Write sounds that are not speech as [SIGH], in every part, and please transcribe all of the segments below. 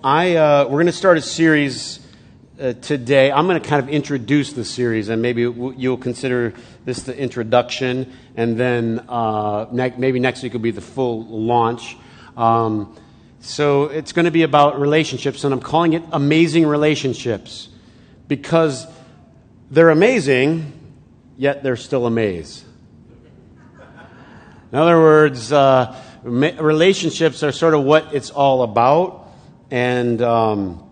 I, uh, we're going to start a series uh, today. I'm going to kind of introduce the series, and maybe you'll consider this the introduction, and then uh, ne- maybe next week will be the full launch. Um, so it's going to be about relationships, and I'm calling it Amazing Relationships because they're amazing, yet they're still a maze. In other words, uh, relationships are sort of what it's all about and um,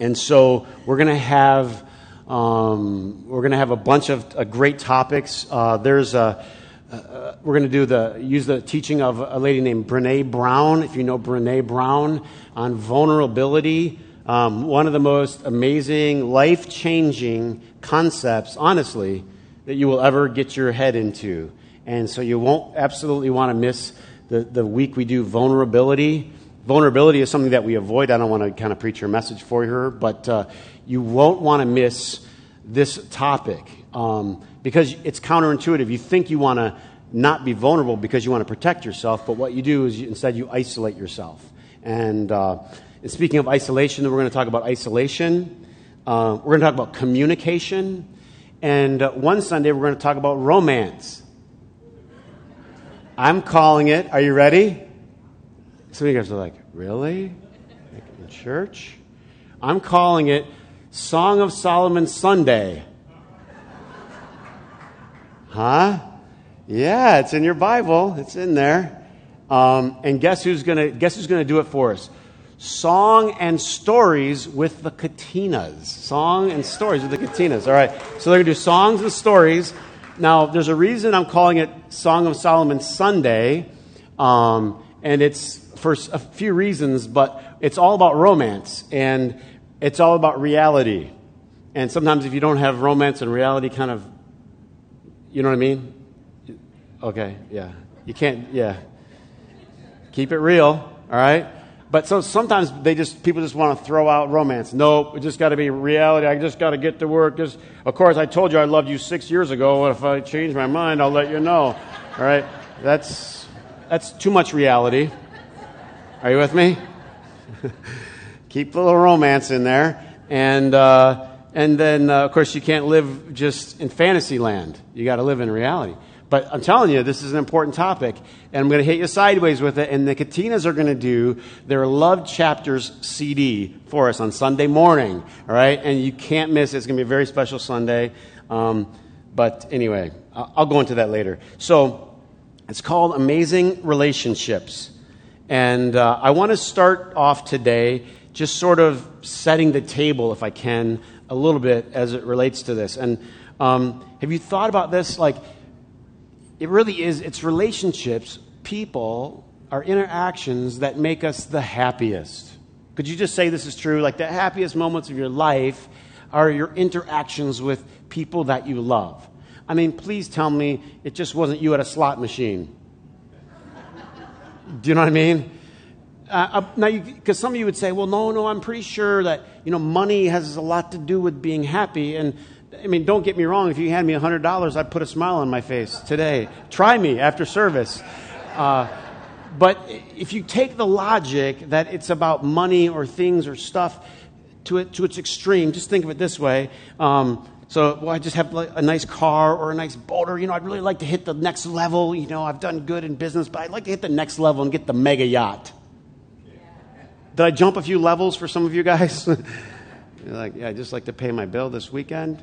and so we're going to have um, we're going to have a bunch of uh, great topics. Uh, there's a uh, we're going to do the use the teaching of a lady named Brene Brown. If you know Brene Brown on vulnerability, um, one of the most amazing, life changing concepts, honestly, that you will ever get your head into. And so you won't absolutely want to miss the, the week we do vulnerability. Vulnerability is something that we avoid. I don't want to kind of preach your message for her, but uh, you won't want to miss this topic um, because it's counterintuitive. You think you want to not be vulnerable because you want to protect yourself, but what you do is you, instead you isolate yourself. And, uh, and, speaking of isolation, we're going to talk about isolation. Uh, we're going to talk about communication. And uh, one Sunday, we're going to talk about romance. I'm calling it, are you ready? Some of you guys are like, really? Like in church? I'm calling it Song of Solomon Sunday. Huh? Yeah, it's in your Bible. It's in there. Um, and guess who's gonna guess who's gonna do it for us? Song and stories with the Katinas. Song and stories with the Katinas. All right. So they're gonna do songs and stories. Now, there's a reason I'm calling it Song of Solomon Sunday, um, and it's for a few reasons, but it's all about romance and it's all about reality. And sometimes if you don't have romance and reality kind of, you know what I mean? Okay, yeah. You can't, yeah. Keep it real, all right? But so sometimes they just people just want to throw out romance. Nope, it just got to be reality. I just got to get to work. Just, of course, I told you I loved you six years ago. If I change my mind, I'll let you know. All right, that's that's too much reality. Are you with me? [LAUGHS] Keep a little romance in there. And, uh, and then, uh, of course, you can't live just in fantasy land. You got to live in reality. But I'm telling you, this is an important topic, and I'm going to hit you sideways with it. And the Katinas are going to do their Love Chapters CD for us on Sunday morning, all right? And you can't miss it. It's going to be a very special Sunday. Um, but anyway, I'll go into that later. So it's called Amazing Relationships. And uh, I want to start off today just sort of setting the table, if I can, a little bit as it relates to this. And um, have you thought about this? Like, it really is, it's relationships, people, our interactions that make us the happiest. Could you just say this is true? Like, the happiest moments of your life are your interactions with people that you love. I mean, please tell me it just wasn't you at a slot machine. Do you know what I mean? Uh, uh now, because some of you would say, well, no, no, I'm pretty sure that, you know, money has a lot to do with being happy. And, I mean, don't get me wrong. If you hand me $100, I'd put a smile on my face today. Try me after service. Uh, but if you take the logic that it's about money or things or stuff to, it, to its extreme, just think of it this way. Um, so, well, I just have a nice car or a nice boat, or, you know, I'd really like to hit the next level. You know, I've done good in business, but I'd like to hit the next level and get the mega yacht. Did I jump a few levels for some of you guys? [LAUGHS] Like, yeah, I just like to pay my bill this weekend.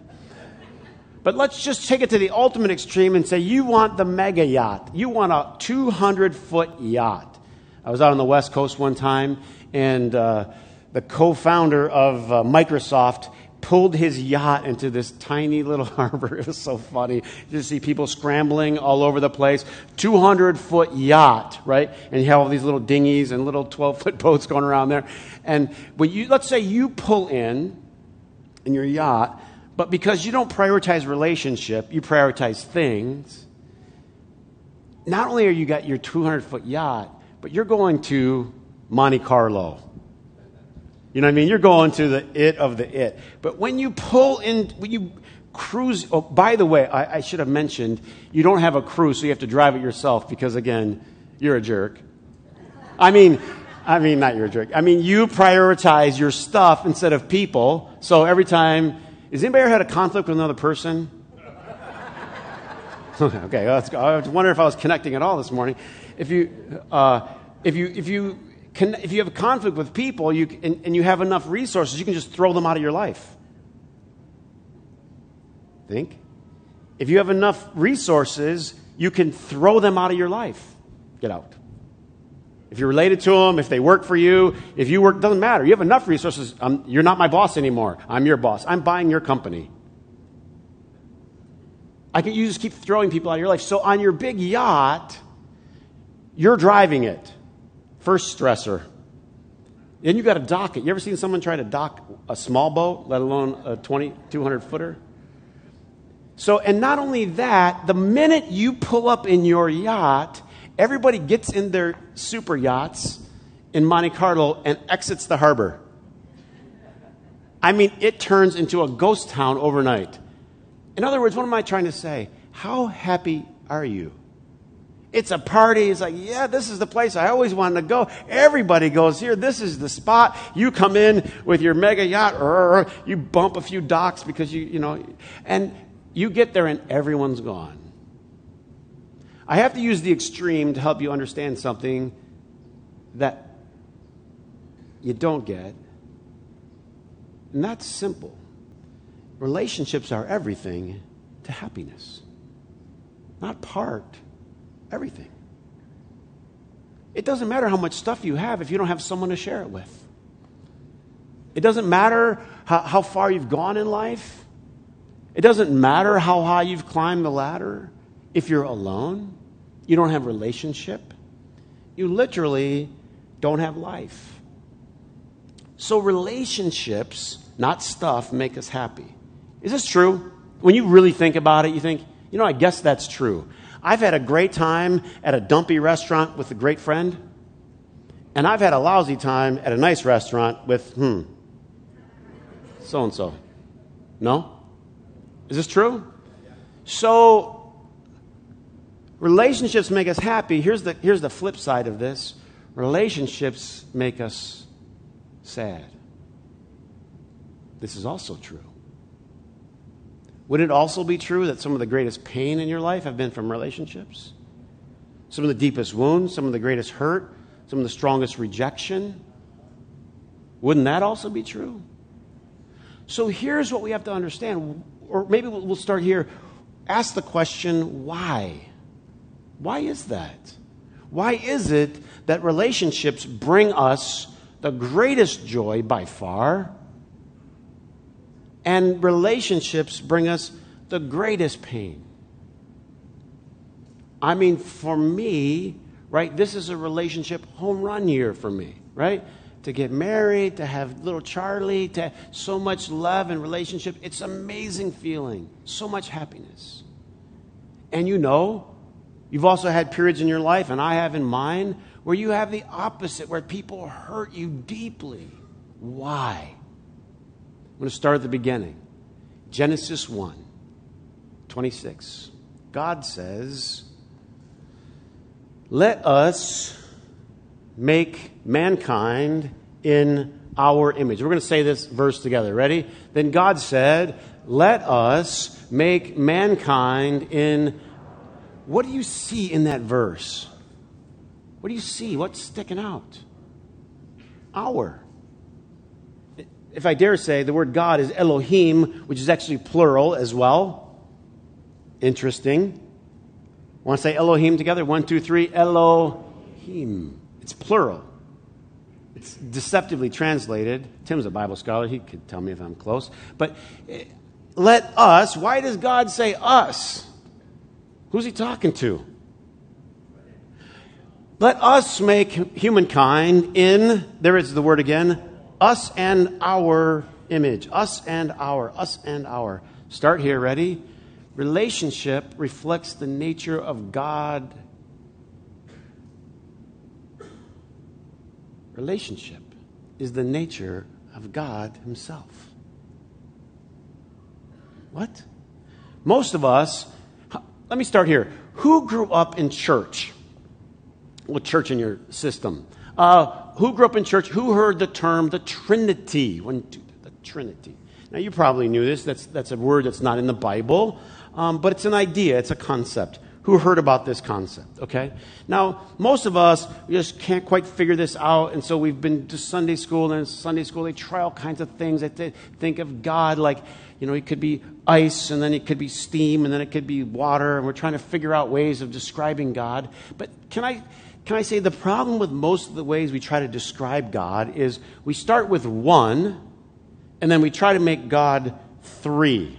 But let's just take it to the ultimate extreme and say you want the mega yacht. You want a 200 foot yacht. I was out on the West Coast one time, and uh, the co founder of uh, Microsoft pulled his yacht into this tiny little [LAUGHS] harbor. It was so funny. You see people scrambling all over the place. 200 foot yacht, right? And you have all these little dinghies and little 12 foot [LAUGHS] boats going around there. And when you, let's say you pull in in your yacht, but because you don't prioritize relationship, you prioritize things. Not only are you got your 200 foot yacht, but you're going to Monte Carlo you know what I mean? You're going to the it of the it. But when you pull in, when you cruise, oh, by the way, I, I should have mentioned, you don't have a cruise, so you have to drive it yourself because, again, you're a jerk. I mean, I mean, not your jerk. I mean, you prioritize your stuff instead of people. So every time, has anybody ever had a conflict with another person? [LAUGHS] okay, let's. I was wondering if I was connecting at all this morning. If you, uh, if you, if you, can, if you have a conflict with people you, and, and you have enough resources, you can just throw them out of your life. Think. If you have enough resources, you can throw them out of your life. Get out. If you're related to them, if they work for you, if you work, doesn't matter. You have enough resources. Um, you're not my boss anymore. I'm your boss. I'm buying your company. I can, you just keep throwing people out of your life. So on your big yacht, you're driving it. First stressor. Then you got to dock it. You ever seen someone try to dock a small boat, let alone a 20, 200 footer? So, and not only that, the minute you pull up in your yacht, everybody gets in their super yachts in Monte Carlo and exits the harbor. I mean, it turns into a ghost town overnight. In other words, what am I trying to say? How happy are you? It's a party. It's like, yeah, this is the place I always wanted to go. Everybody goes here. This is the spot. You come in with your mega yacht, you bump a few docks because you, you know, and you get there and everyone's gone. I have to use the extreme to help you understand something that you don't get. And that's simple. Relationships are everything to happiness, not part, everything. It doesn't matter how much stuff you have if you don't have someone to share it with. It doesn't matter how, how far you've gone in life. It doesn't matter how high you've climbed the ladder. If you're alone, you don't have relationship, you literally don't have life. So relationships, not stuff, make us happy. Is this true? When you really think about it, you think, you know, I guess that's true. I've had a great time at a dumpy restaurant with a great friend, and I've had a lousy time at a nice restaurant with, hmm, so and so. No? Is this true? So, relationships make us happy. Here's the, here's the flip side of this relationships make us sad. This is also true. Would it also be true that some of the greatest pain in your life have been from relationships? Some of the deepest wounds, some of the greatest hurt, some of the strongest rejection? Wouldn't that also be true? So here's what we have to understand, or maybe we'll start here. Ask the question, why? Why is that? Why is it that relationships bring us the greatest joy by far? And relationships bring us the greatest pain. I mean, for me, right, this is a relationship home run year for me, right? To get married, to have little Charlie, to so much love and relationship. It's amazing feeling, so much happiness. And you know, you've also had periods in your life, and I have in mine, where you have the opposite, where people hurt you deeply. Why? I'm going to start at the beginning. Genesis 1 26. God says, Let us make mankind in our image. We're going to say this verse together. Ready? Then God said, Let us make mankind in. What do you see in that verse? What do you see? What's sticking out? Our if I dare say, the word God is Elohim, which is actually plural as well. Interesting. Want to say Elohim together? One, two, three. Elohim. It's plural. It's deceptively translated. Tim's a Bible scholar. He could tell me if I'm close. But eh, let us, why does God say us? Who's he talking to? Let us make humankind in, there is the word again, us and our image. Us and our. Us and our. Start here, ready? Relationship reflects the nature of God. Relationship is the nature of God Himself. What? Most of us, let me start here. Who grew up in church? What church in your system? Uh, who grew up in church? Who heard the term the Trinity? Two, the Trinity. Now, you probably knew this. That's, that's a word that's not in the Bible, um, but it's an idea, it's a concept. Who heard about this concept, okay? Now, most of us just can't quite figure this out, and so we've been to Sunday school, and Sunday school they try all kinds of things. They think of God like, you know, it could be ice, and then it could be steam, and then it could be water, and we're trying to figure out ways of describing God. But can I, can I say the problem with most of the ways we try to describe God is we start with one, and then we try to make God three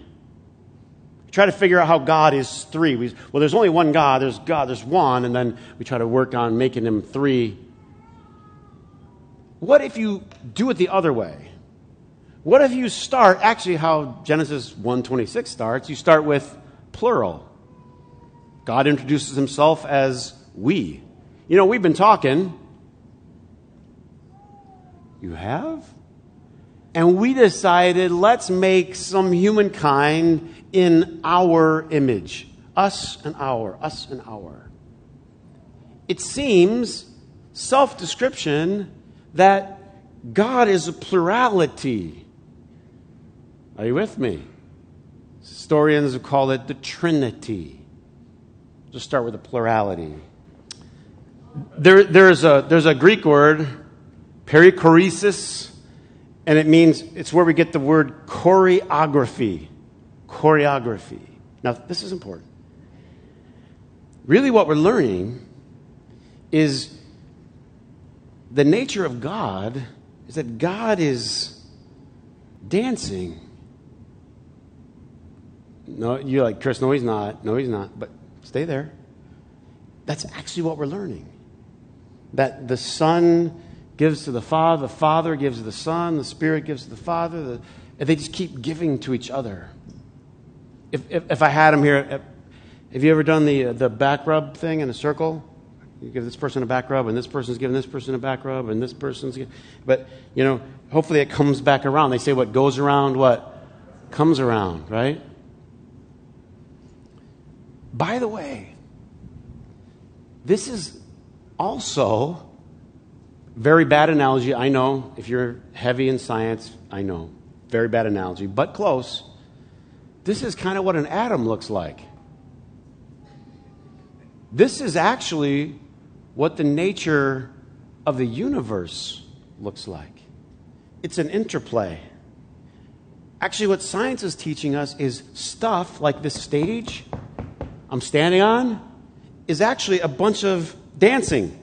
We try to figure out how God is three. We, well, there's only one God, there's God, there's one, and then we try to work on making him three. What if you do it the other way? What if you start actually how Genesis 1:26 starts? You start with plural. God introduces himself as we. You know, we've been talking. You have? And we decided let's make some humankind in our image. Us and our, us and our. It seems, self description, that God is a plurality. Are you with me? Historians call it the Trinity. Just start with a plurality. There, there's, a, there's a Greek word, perichoresis, and it means it's where we get the word choreography choreography. Now, this is important. Really, what we're learning is the nature of God is that God is dancing. No, you're like, Chris, no, he's not. No, he's not. But stay there. That's actually what we're learning. That the Son gives to the Father, the Father gives to the Son, the Spirit gives to the Father, the, and they just keep giving to each other if, if, if I had them here, have you ever done the, uh, the back rub thing in a circle? You give this person a back rub, and this person's giving this person a back rub, and this person's. Giving, but, you know, hopefully it comes back around. They say what goes around, what comes around, right? By the way, this is also very bad analogy. I know if you're heavy in science, I know. Very bad analogy, but close. This is kind of what an atom looks like. This is actually what the nature of the universe looks like. It's an interplay. Actually, what science is teaching us is stuff like this stage I'm standing on is actually a bunch of dancing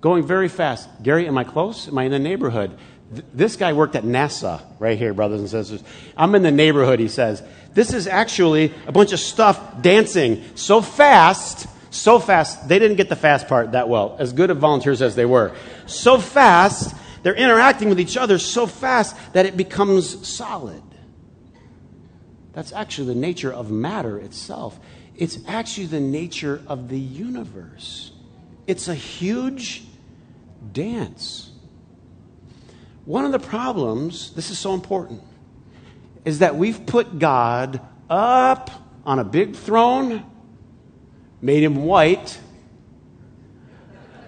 going very fast. Gary, am I close? Am I in the neighborhood? this guy worked at NASA right here, brothers and sisters. I'm in the neighborhood, he says. This is actually a bunch of stuff dancing so fast, so fast. They didn't get the fast part that well, as good of volunteers as they were. So fast, they're interacting with each other so fast that it becomes solid. That's actually the nature of matter itself. It's actually the nature of the universe. It's a huge dance. One of the problems, this is so important, is that we've put God up on a big throne, made him white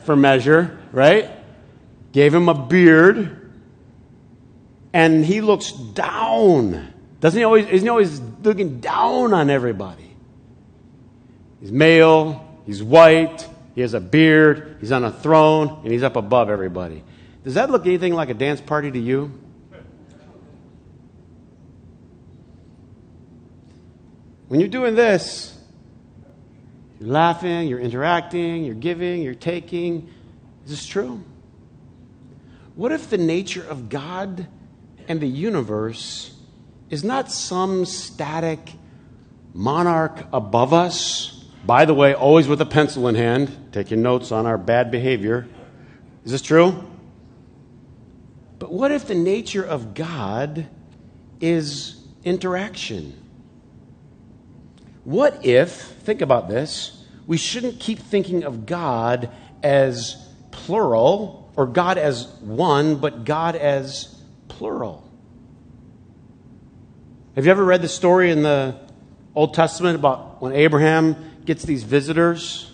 for measure, right? Gave him a beard, and he looks down. Doesn't he always, isn't he always looking down on everybody? He's male, he's white, he has a beard, he's on a throne, and he's up above everybody. Does that look anything like a dance party to you? When you're doing this, you're laughing, you're interacting, you're giving, you're taking. Is this true? What if the nature of God and the universe is not some static monarch above us? By the way, always with a pencil in hand, taking notes on our bad behavior. Is this true? But what if the nature of God is interaction? What if, think about this, we shouldn't keep thinking of God as plural or God as one, but God as plural? Have you ever read the story in the Old Testament about when Abraham gets these visitors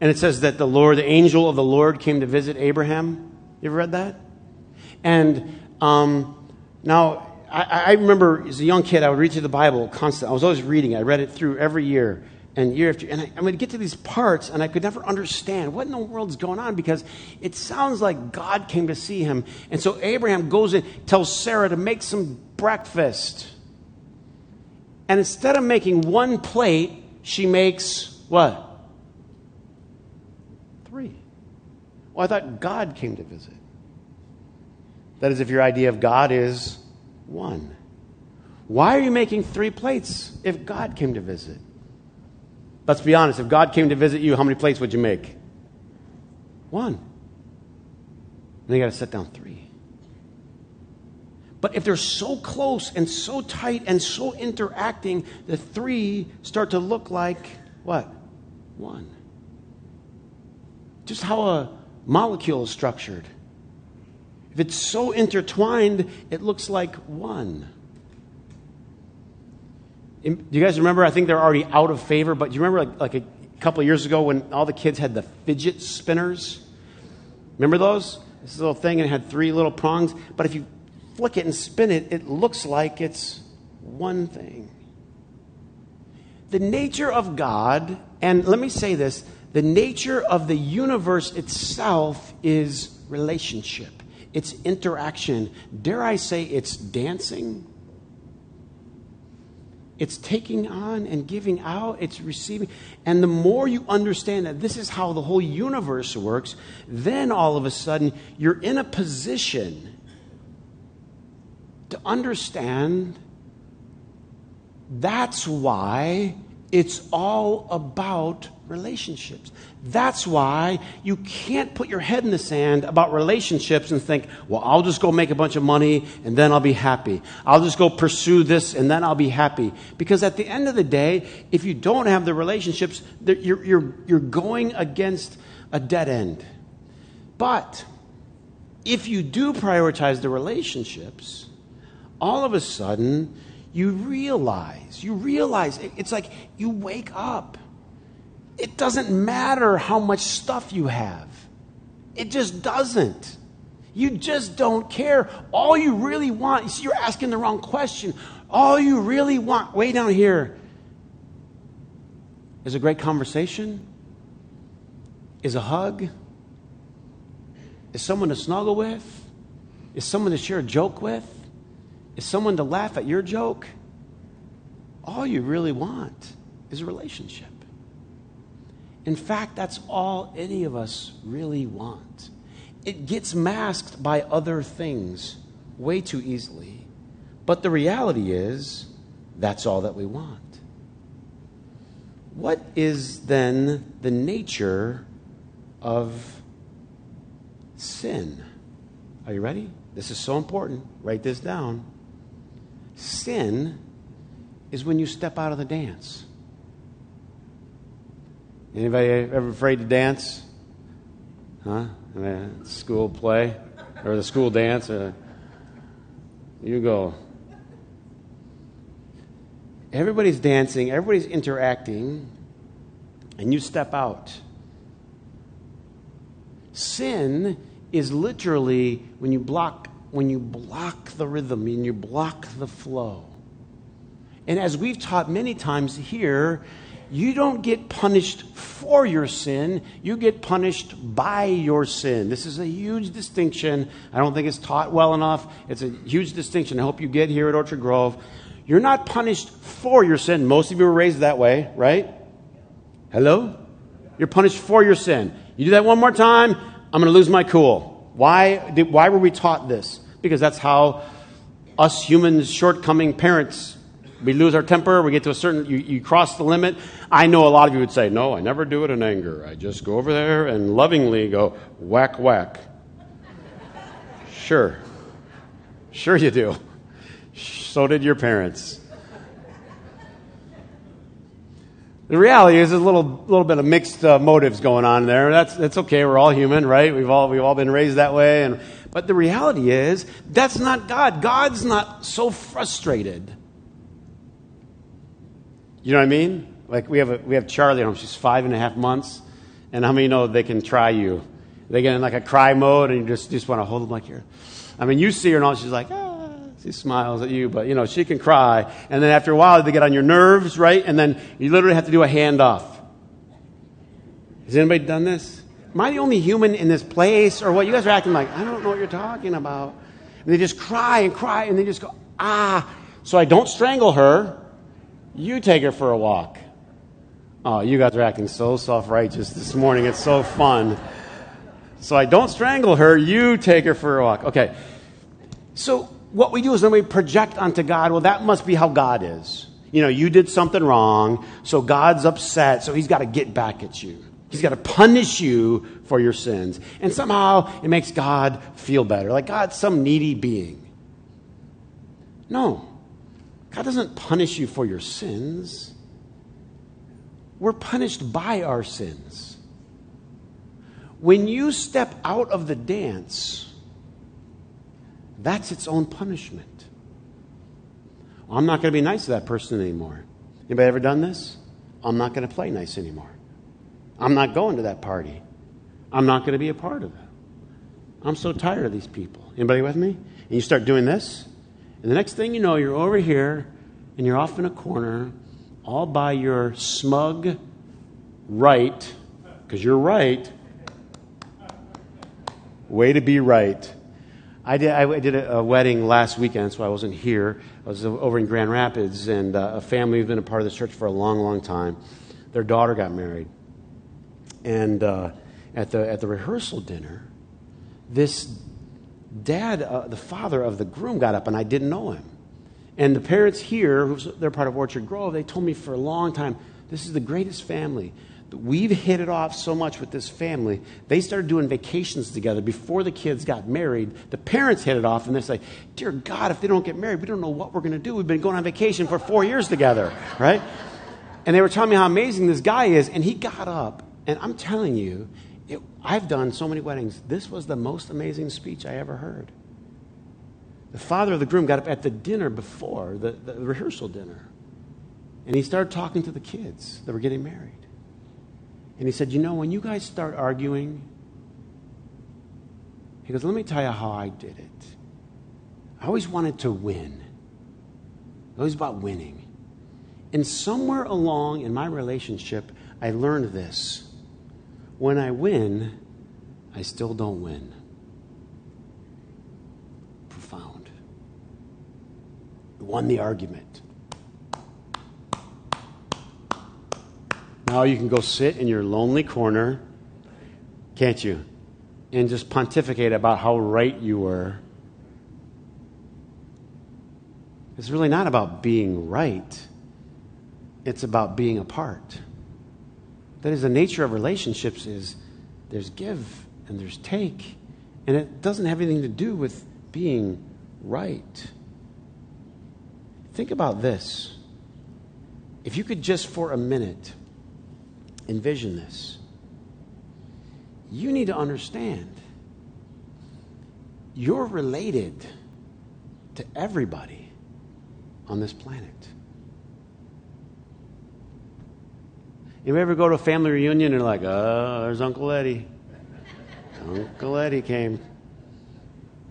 And it says that the Lord, the angel of the Lord, came to visit Abraham. You ever read that? And um, now, I, I, remember as a young kid, I would read through the Bible constantly. I was always reading. I read it through every year and year after. And I, I would get to these parts, and I could never understand what in the world is going on because it sounds like God came to see him. And so Abraham goes in, tells Sarah to make some breakfast. And instead of making one plate, she makes what? Three. Well, I thought God came to visit. That is, if your idea of God is one. Why are you making three plates if God came to visit? Let's be honest. If God came to visit you, how many plates would you make? One. And you got to set down three. But if they're so close and so tight and so interacting, the three start to look like what? One. Just how a molecule is structured. If it's so intertwined, it looks like one. Do you guys remember? I think they're already out of favor, but do you remember like, like a couple years ago when all the kids had the fidget spinners? Remember those? This little thing and it had three little prongs. But if you flick it and spin it, it looks like it's one thing. The nature of God, and let me say this the nature of the universe itself is relationship, it's interaction. Dare I say it's dancing? It's taking on and giving out, it's receiving. And the more you understand that this is how the whole universe works, then all of a sudden you're in a position to understand that's why it's all about relationships. That's why you can't put your head in the sand about relationships and think, well, I'll just go make a bunch of money and then I'll be happy. I'll just go pursue this and then I'll be happy. Because at the end of the day, if you don't have the relationships, you're, you're, you're going against a dead end. But if you do prioritize the relationships, all of a sudden, you realize, you realize, it's like you wake up. It doesn't matter how much stuff you have, it just doesn't. You just don't care. All you really want, you see, you're asking the wrong question. All you really want, way down here, is a great conversation, is a hug, is someone to snuggle with, is someone to share a joke with is someone to laugh at your joke, all you really want is a relationship. In fact, that's all any of us really want. It gets masked by other things way too easily. But the reality is, that's all that we want. What is then the nature of sin? Are you ready? This is so important. Write this down. Sin is when you step out of the dance. Anybody ever afraid to dance? Huh? school play or the school dance? Uh, you go. Everybody's dancing, everybody's interacting, and you step out. Sin is literally when you block when you block the rhythm and you block the flow. And as we've taught many times here, you don't get punished for your sin, you get punished by your sin. This is a huge distinction. I don't think it's taught well enough. It's a huge distinction. I hope you get here at Orchard Grove. You're not punished for your sin. Most of you were raised that way, right? Hello? You're punished for your sin. You do that one more time, I'm going to lose my cool. Why, did, why were we taught this? Because that's how us humans, shortcoming parents, we lose our temper, we get to a certain, you, you cross the limit. I know a lot of you would say, no, I never do it in anger. I just go over there and lovingly go, whack, whack. sure. Sure you do. So did your parents. The reality is, there's a little, little bit of mixed uh, motives going on there. That's, that's okay. We're all human, right? We've all, we've all been raised that way. And, but the reality is, that's not God. God's not so frustrated. You know what I mean? Like we have, a, we have Charlie at home. She's five and a half months. And how many know they can try you? They get in like a cry mode and you just, just want to hold them like here. I mean, you see her and all, she's like, she smiles at you, but you know, she can cry. And then after a while, they get on your nerves, right? And then you literally have to do a handoff. Has anybody done this? Am I the only human in this place? Or what? You guys are acting like, I don't know what you're talking about. And they just cry and cry and they just go, ah. So I don't strangle her. You take her for a walk. Oh, you guys are acting so self righteous this morning. It's so fun. So I don't strangle her. You take her for a walk. Okay. So what we do is then we project onto God, well, that must be how God is. You know, you did something wrong, so God's upset, so he's got to get back at you. He's got to punish you for your sins. And somehow it makes God feel better, like God's some needy being. No, God doesn't punish you for your sins. We're punished by our sins. When you step out of the dance, that's its own punishment. I'm not going to be nice to that person anymore. Anybody ever done this? I'm not going to play nice anymore. I'm not going to that party. I'm not going to be a part of it. I'm so tired of these people. Anybody with me? And you start doing this, and the next thing you know, you're over here and you're off in a corner, all by your smug right, because you're right. Way to be right. I did, I did a, wedding last weekend, so I wasn't here. I was over in Grand Rapids, and uh, a family who's been a part of the church for a long, long time. Their daughter got married. And uh, at, the, at the rehearsal dinner, this dad, uh, the father of the groom, got up, and I didn't know him. And the parents here, who's, they're part of Orchard Grove, they told me for a long time, this is the greatest family. We've hit it off so much with this family. They started doing vacations together before the kids got married. The parents hit it off, and they say, Dear God, if they don't get married, we don't know what we're going to do. We've been going on vacation for four years together, right? And they were telling me how amazing this guy is, and he got up and I'm telling you, it, I've done so many weddings. This was the most amazing speech I ever heard. The father of the groom got up at the dinner before, the, the rehearsal dinner, and he started talking to the kids that were getting married. And he said, You know, when you guys start arguing, he goes, Let me tell you how I did it. I always wanted to win, it was about winning. And somewhere along in my relationship, I learned this when I win, I still don't win. Profound. Won the argument. Now you can go sit in your lonely corner, can't you? And just pontificate about how right you were. It's really not about being right, it's about being apart. That is, the nature of relationships is there's give and there's take, and it doesn't have anything to do with being right. Think about this. If you could just for a minute envision this, you need to understand you're related to everybody on this planet. You ever go to a family reunion and you're like, oh, there's Uncle Eddie. Uncle Eddie came.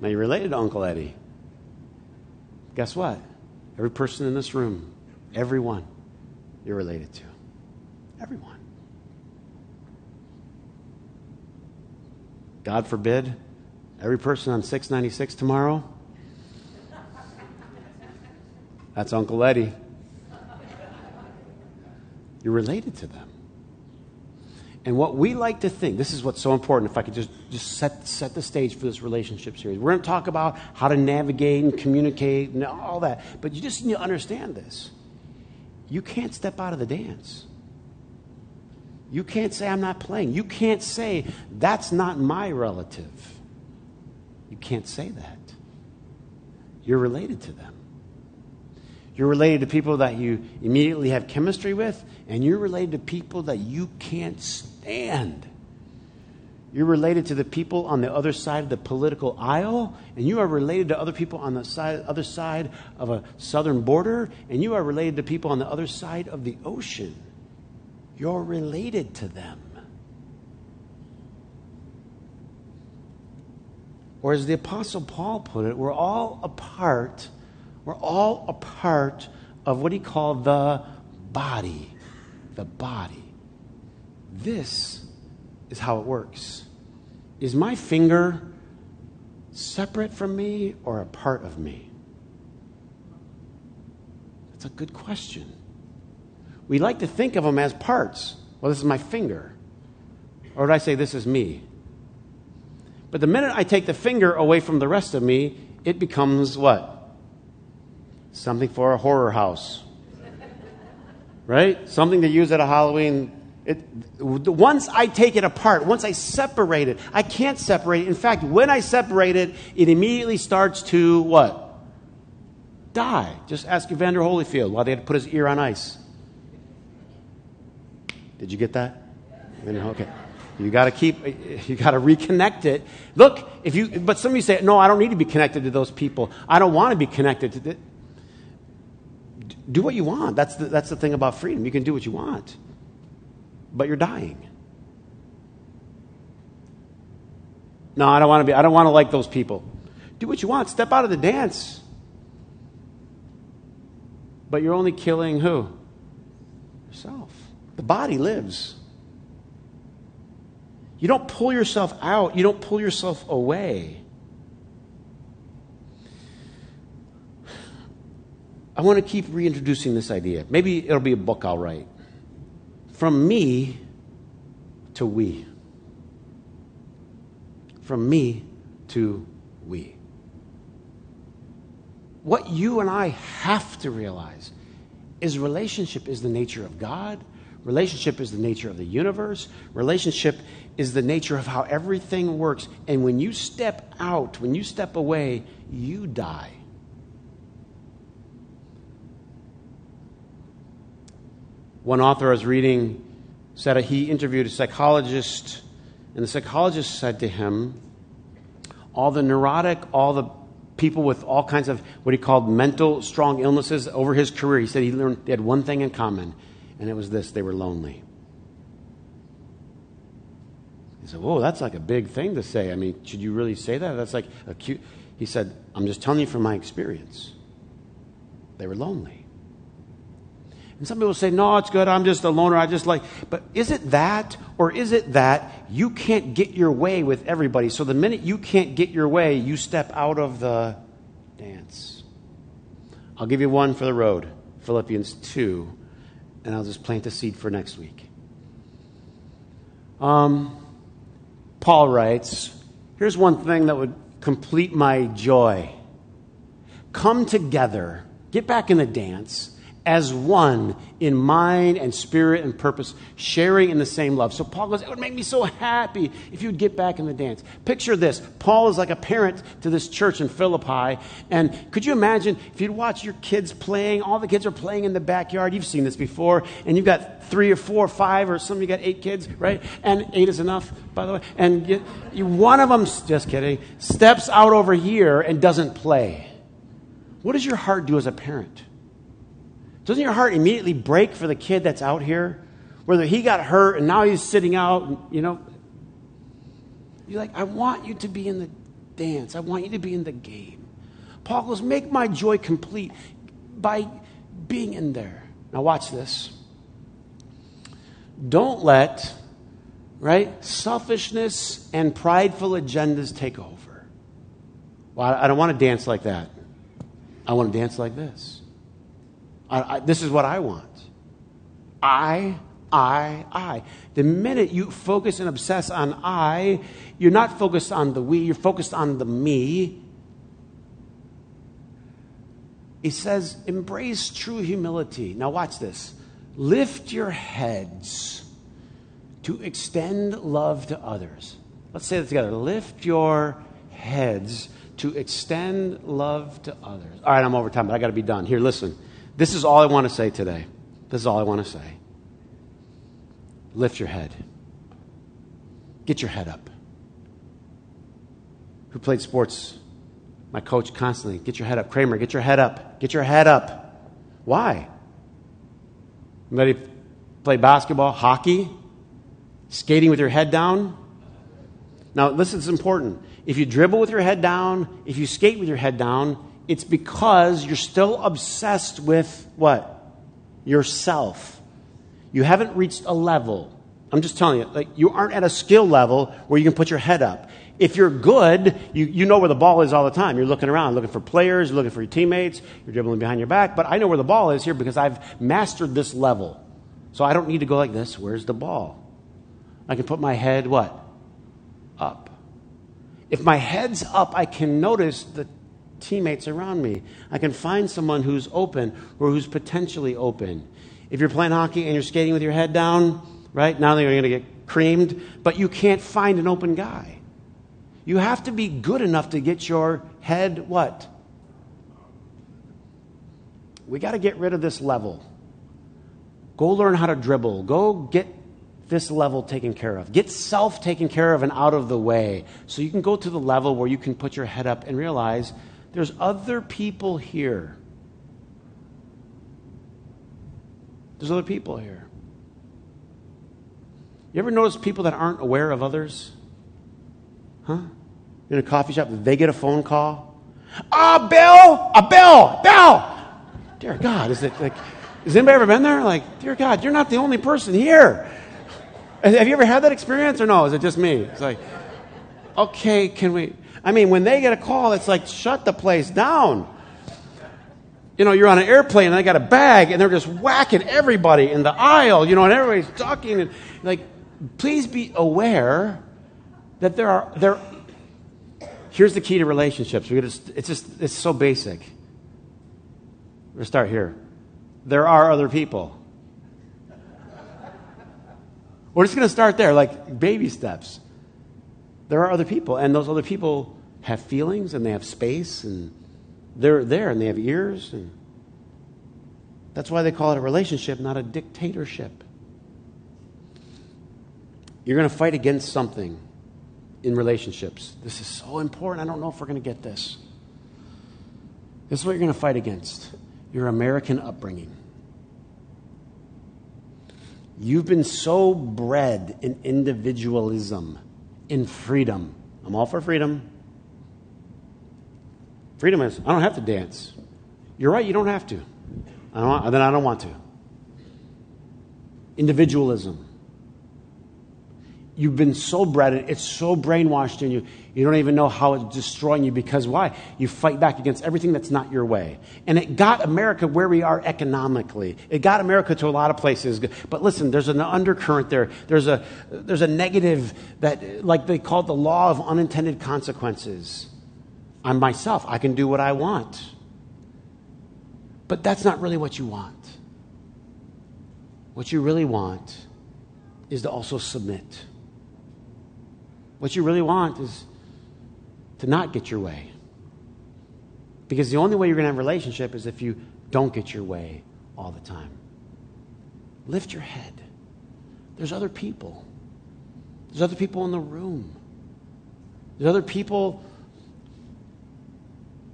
Now you're related to Uncle Eddie. Guess what? Every person in this room, everyone you're related to. Everyone. God forbid, every person on 696 tomorrow, that's Uncle Eddie. You're related to them. And what we like to think, this is what's so important, if I could just, just set, set the stage for this relationship series. We're going to talk about how to navigate and communicate and all that. But you just need to understand this. You can't step out of the dance. You can't say, I'm not playing. You can't say, that's not my relative. You can't say that. You're related to them. You're related to people that you immediately have chemistry with, and you're related to people that you can't stand. You're related to the people on the other side of the political aisle, and you are related to other people on the side, other side of a southern border, and you are related to people on the other side of the ocean. You're related to them. Or as the Apostle Paul put it, we're all a part, we're all a part of what he called the body. The body. This is how it works. Is my finger separate from me or a part of me? That's a good question. We like to think of them as parts. Well, this is my finger. Or would I say, this is me? But the minute I take the finger away from the rest of me, it becomes what? Something for a horror house. right? Something to use at a Halloween. It, once I take it apart, once I separate it, I can't separate it. In fact, when I separate it, it immediately starts to what? Die. Just ask Evander Holyfield why they had to put his ear on ice. Did you get that? Okay. You got to keep, [LAUGHS] you got to reconnect it. Look, if you, but some of you say, no, I don't need to be connected to those people. I don't want to be connected to. The, do what you want. That's the, that's the thing about freedom. You can do what you want, but you're dying. No, I don't want to be, I don't want to like those people. Do what you want. Step out of the dance. But you're only killing who? The body lives. You don't pull yourself out, you don't pull yourself away. I want to keep reintroducing this idea. Maybe it'll be a book I'll write. From me to we. From me to we. What you and I have to realize is relationship is the nature of God. Relationship is the nature of the universe. Relationship is the nature of how everything works. And when you step out, when you step away, you die. One author I was reading said he interviewed a psychologist, and the psychologist said to him, All the neurotic, all the people with all kinds of what he called mental strong illnesses over his career, he said he learned they had one thing in common, and it was this they were lonely He said, Whoa, that's like a big thing to say. I mean, should you really say that? That's like a cute. He said, I'm just telling you from my experience. They were lonely. And some people say, No, it's good. I'm just a loner. I just like. But is it that, or is it that you can't get your way with everybody? So the minute you can't get your way, you step out of the dance. I'll give you one for the road Philippians 2, and I'll just plant a seed for next week. Um, Paul writes, Here's one thing that would complete my joy. Come together, get back in the dance as one in mind and spirit and purpose, sharing in the same love. So Paul goes, It would make me so happy if you'd get back in the dance. Picture this Paul is like a parent to this church in Philippi. And could you imagine if you'd watch your kids playing? All the kids are playing in the backyard. You've seen this before. And you've got three or four or five, or some of you got eight kids, right? And eight is enough, by the way. And you, you, one of them, just kidding, steps out over here and doesn't play. What does your heart do as a parent? Doesn't your heart immediately break for the kid that's out here? Whether he got hurt and now he's sitting out, you know. You're like, I want you to be in the dance. I want you to be in the game. Paul goes, make my joy complete by being in there. Now, watch this. Don't let, right, selfishness and prideful agendas take over. Well, I don't want to dance like that. I want to dance like this. I, I, this is what I want. I, I, I. The minute you focus and obsess on I, you're not focused on the we, you're focused on the me. He says, embrace true humility. Now, watch this. Lift your heads to extend love to others. Let's say that together. Lift your heads to extend love to others. All right, I'm over time, but I got to be done. Here, listen. This is all I want to say today. This is all I want to say. Lift your head. Get your head up. Who played sports? My coach constantly. Get your head up. Kramer, get your head up. Get your head up. Why? Anybody play basketball, hockey? Skating with your head down? Now, this is important. If you dribble with your head down, if you skate with your head down, it's because you're still obsessed with what? Yourself. You haven't reached a level. I'm just telling you, like you aren't at a skill level where you can put your head up. If you're good, you, you know where the ball is all the time. You're looking around, looking for players, looking for your teammates, you're dribbling behind your back. But I know where the ball is here because I've mastered this level. So I don't need to go like this. Where's the ball? I can put my head what? Up. If my head's up, I can notice the teammates around me. I can find someone who's open or who's potentially open. If you're playing hockey and you're skating with your head down, right? Now you're going to get creamed, but you can't find an open guy. You have to be good enough to get your head what? We got to get rid of this level. Go learn how to dribble. Go get this level taken care of. Get self taken care of and out of the way so you can go to the level where you can put your head up and realize there's other people here. There's other people here. You ever notice people that aren't aware of others? Huh? in a coffee shop, they get a phone call. Ah, Bill, a Bill, Bill. Dear God, is it like, has anybody ever been there? Like, dear God, you're not the only person here. Have you ever had that experience or no? Is it just me? It's like, okay, can we? I mean, when they get a call, it's like, shut the place down. You know, you're on an airplane and they got a bag and they're just whacking everybody in the aisle, you know, and everybody's talking. And like, please be aware that there are, there Here's the key to relationships. We're just—it's just it's so basic. We're start here. There are other people. We're just going to start there, like baby steps. There are other people, and those other people have feelings and they have space and they're there and they have ears and that's why they call it a relationship, not a dictatorship. You're going to fight against something in relationships. This is so important. I don't know if we're going to get this. This is what you're going to fight against your American upbringing. You've been so bred in individualism, in freedom. I'm all for freedom. Freedom is, I don't have to dance. You're right, you don't have to. I don't, then I don't want to. Individualism. You've been so bred, and it's so brainwashed in you, you don't even know how it's destroying you because why? You fight back against everything that's not your way. And it got America where we are economically. It got America to a lot of places. But listen, there's an undercurrent there. There's a, there's a negative that, like they call it the law of unintended consequences. I'm myself, I can do what I want. But that's not really what you want. What you really want is to also submit what you really want is to not get your way. Because the only way you're going to have a relationship is if you don't get your way all the time. Lift your head. There's other people. There's other people in the room. There's other people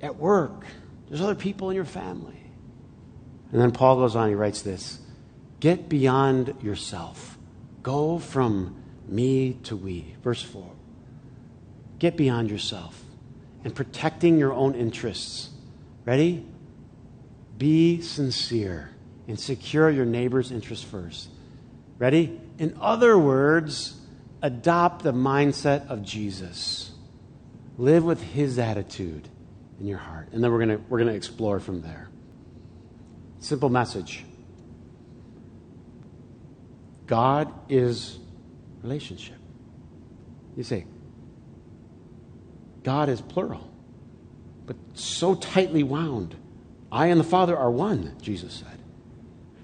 at work. There's other people in your family. And then Paul goes on, he writes this Get beyond yourself. Go from me to we. Verse 4. Get beyond yourself and protecting your own interests. Ready? Be sincere and secure your neighbor's interest first. Ready? In other words, adopt the mindset of Jesus. Live with his attitude in your heart. And then we're going we're going to explore from there. Simple message God is relationship. You say, God is plural, but so tightly wound. I and the Father are one, Jesus said,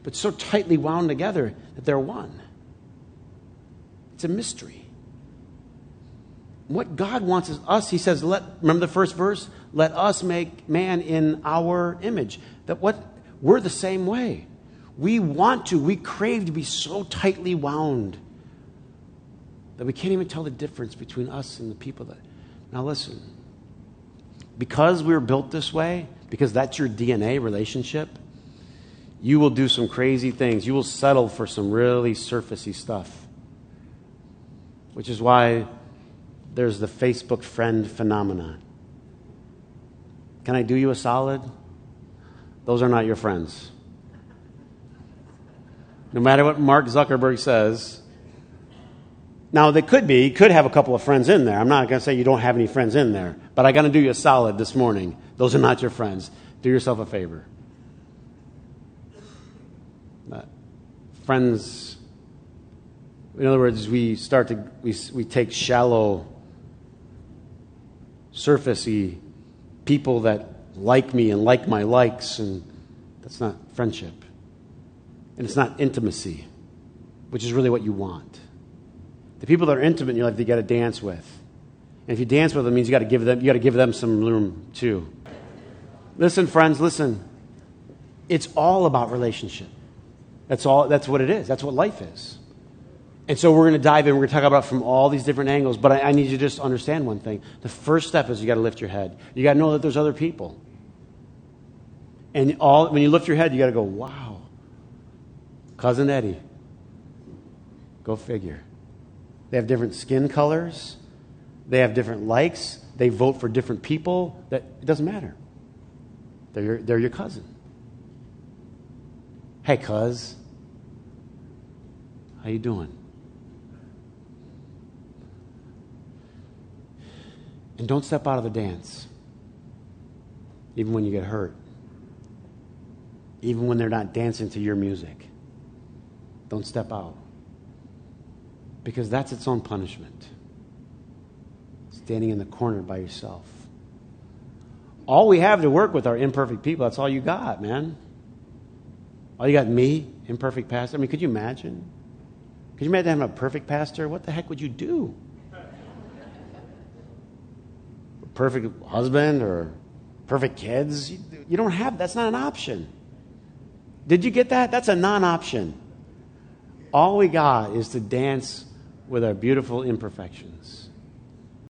but so tightly wound together that they're one. It's a mystery. What God wants is us, he says, let remember the first verse? Let us make man in our image. That what we're the same way. We want to, we crave to be so tightly wound that we can't even tell the difference between us and the people that now, listen. Because we're built this way, because that's your DNA relationship, you will do some crazy things. You will settle for some really surfacey stuff. Which is why there's the Facebook friend phenomenon. Can I do you a solid? Those are not your friends. No matter what Mark Zuckerberg says. Now, they could be, could have a couple of friends in there. I'm not going to say you don't have any friends in there, but I got to do you a solid this morning. Those are not your friends. Do yourself a favor. But friends, in other words, we start to, we, we take shallow, surfacey people that like me and like my likes, and that's not friendship. And it's not intimacy, which is really what you want. The people that are intimate in your life, you got to dance with. And if you dance with them, means you got to give them, you got to give them some room too. Listen, friends, listen. It's all about relationship. That's all. That's what it is. That's what life is. And so we're going to dive in. We're going to talk about from all these different angles. But I, I need you to just understand one thing. The first step is you got to lift your head. You got to know that there's other people. And all when you lift your head, you got to go, wow. Cousin Eddie. Go figure. They have different skin colors. They have different likes. They vote for different people. That it doesn't matter. They're your, they're your cousin. Hey, cuz. How you doing? And don't step out of the dance, even when you get hurt, even when they're not dancing to your music. Don't step out. Because that's its own punishment. Standing in the corner by yourself. All we have to work with are imperfect people. That's all you got, man. All you got me, imperfect pastor. I mean, could you imagine? Could you imagine having a perfect pastor? What the heck would you do? perfect husband or perfect kids. You don't have, that's not an option. Did you get that? That's a non option. All we got is to dance with our beautiful imperfections.